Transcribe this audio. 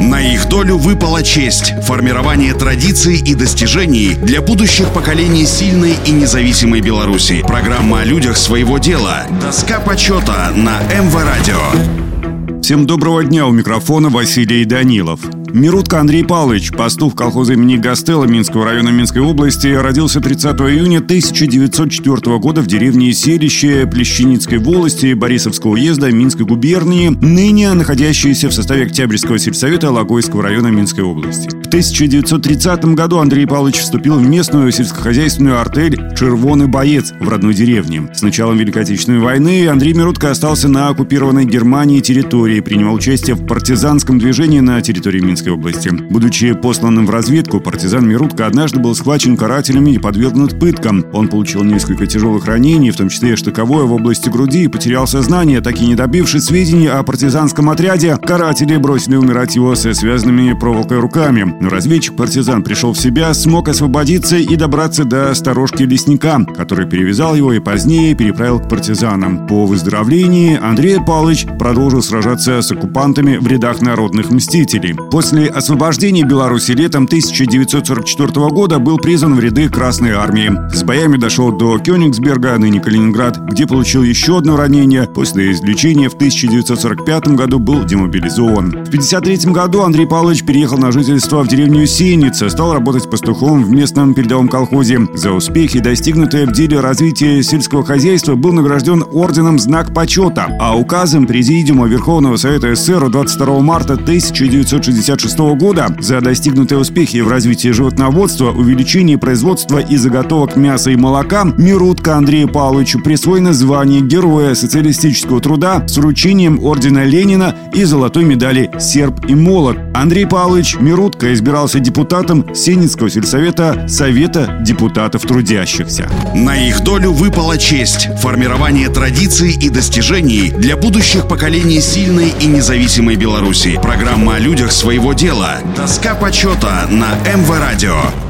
На их долю выпала честь – формирование традиций и достижений для будущих поколений сильной и независимой Беларуси. Программа о людях своего дела. Доска почета на МВ Радио. Всем доброго дня у микрофона Василий Данилов. Мирутка Андрей Павлович, пастух колхоза имени Гастелла Минского района Минской области, родился 30 июня 1904 года в деревне Селище Плещеницкой волости Борисовского уезда Минской губернии, ныне находящейся в составе Октябрьского сельсовета Логойского района Минской области. В 1930 году Андрей Павлович вступил в местную сельскохозяйственную артель «Червоный боец» в родной деревне. С началом Великой Отечественной войны Андрей Мирутка остался на оккупированной Германией территории, принимал участие в партизанском движении на территории Минской области. Будучи посланным в разведку, партизан Мирутка однажды был схвачен карателями и подвергнут пыткам. Он получил несколько тяжелых ранений, в том числе штыковое в области груди, и потерял сознание, так и не добившись сведений о партизанском отряде, каратели бросили умирать его со связанными проволокой руками. Но разведчик-партизан пришел в себя, смог освободиться и добраться до сторожки лесника, который перевязал его и позднее переправил к партизанам. По выздоровлении Андрей Павлович продолжил сражаться с оккупантами в рядах народных мстителей. После освобождения Беларуси летом 1944 года был призван в ряды Красной Армии. С боями дошел до Кёнигсберга, ныне Калининград, где получил еще одно ранение. После излечения в 1945 году был демобилизован. В 1953 году Андрей Павлович переехал на жительство в деревню Сеница, стал работать пастухом в местном передовом колхозе. За успехи, достигнутые в деле развития сельского хозяйства, был награжден орденом «Знак почета», а указом Президиума Верховного Совета СССР 22 марта 1966 1996 года за достигнутые успехи в развитии животноводства, увеличении производства и заготовок мяса и молока Мирутко Андрею Павловичу присвоено звание Героя социалистического труда с вручением ордена Ленина и золотой медали «Серб и молот». Андрей Павлович Мирутко избирался депутатом Сенецкого сельсовета Совета депутатов трудящихся. На их долю выпала честь – формирование традиций и достижений для будущих поколений сильной и независимой Беларуси. Программа о людях своего дела. Доска почета на МВ Радио.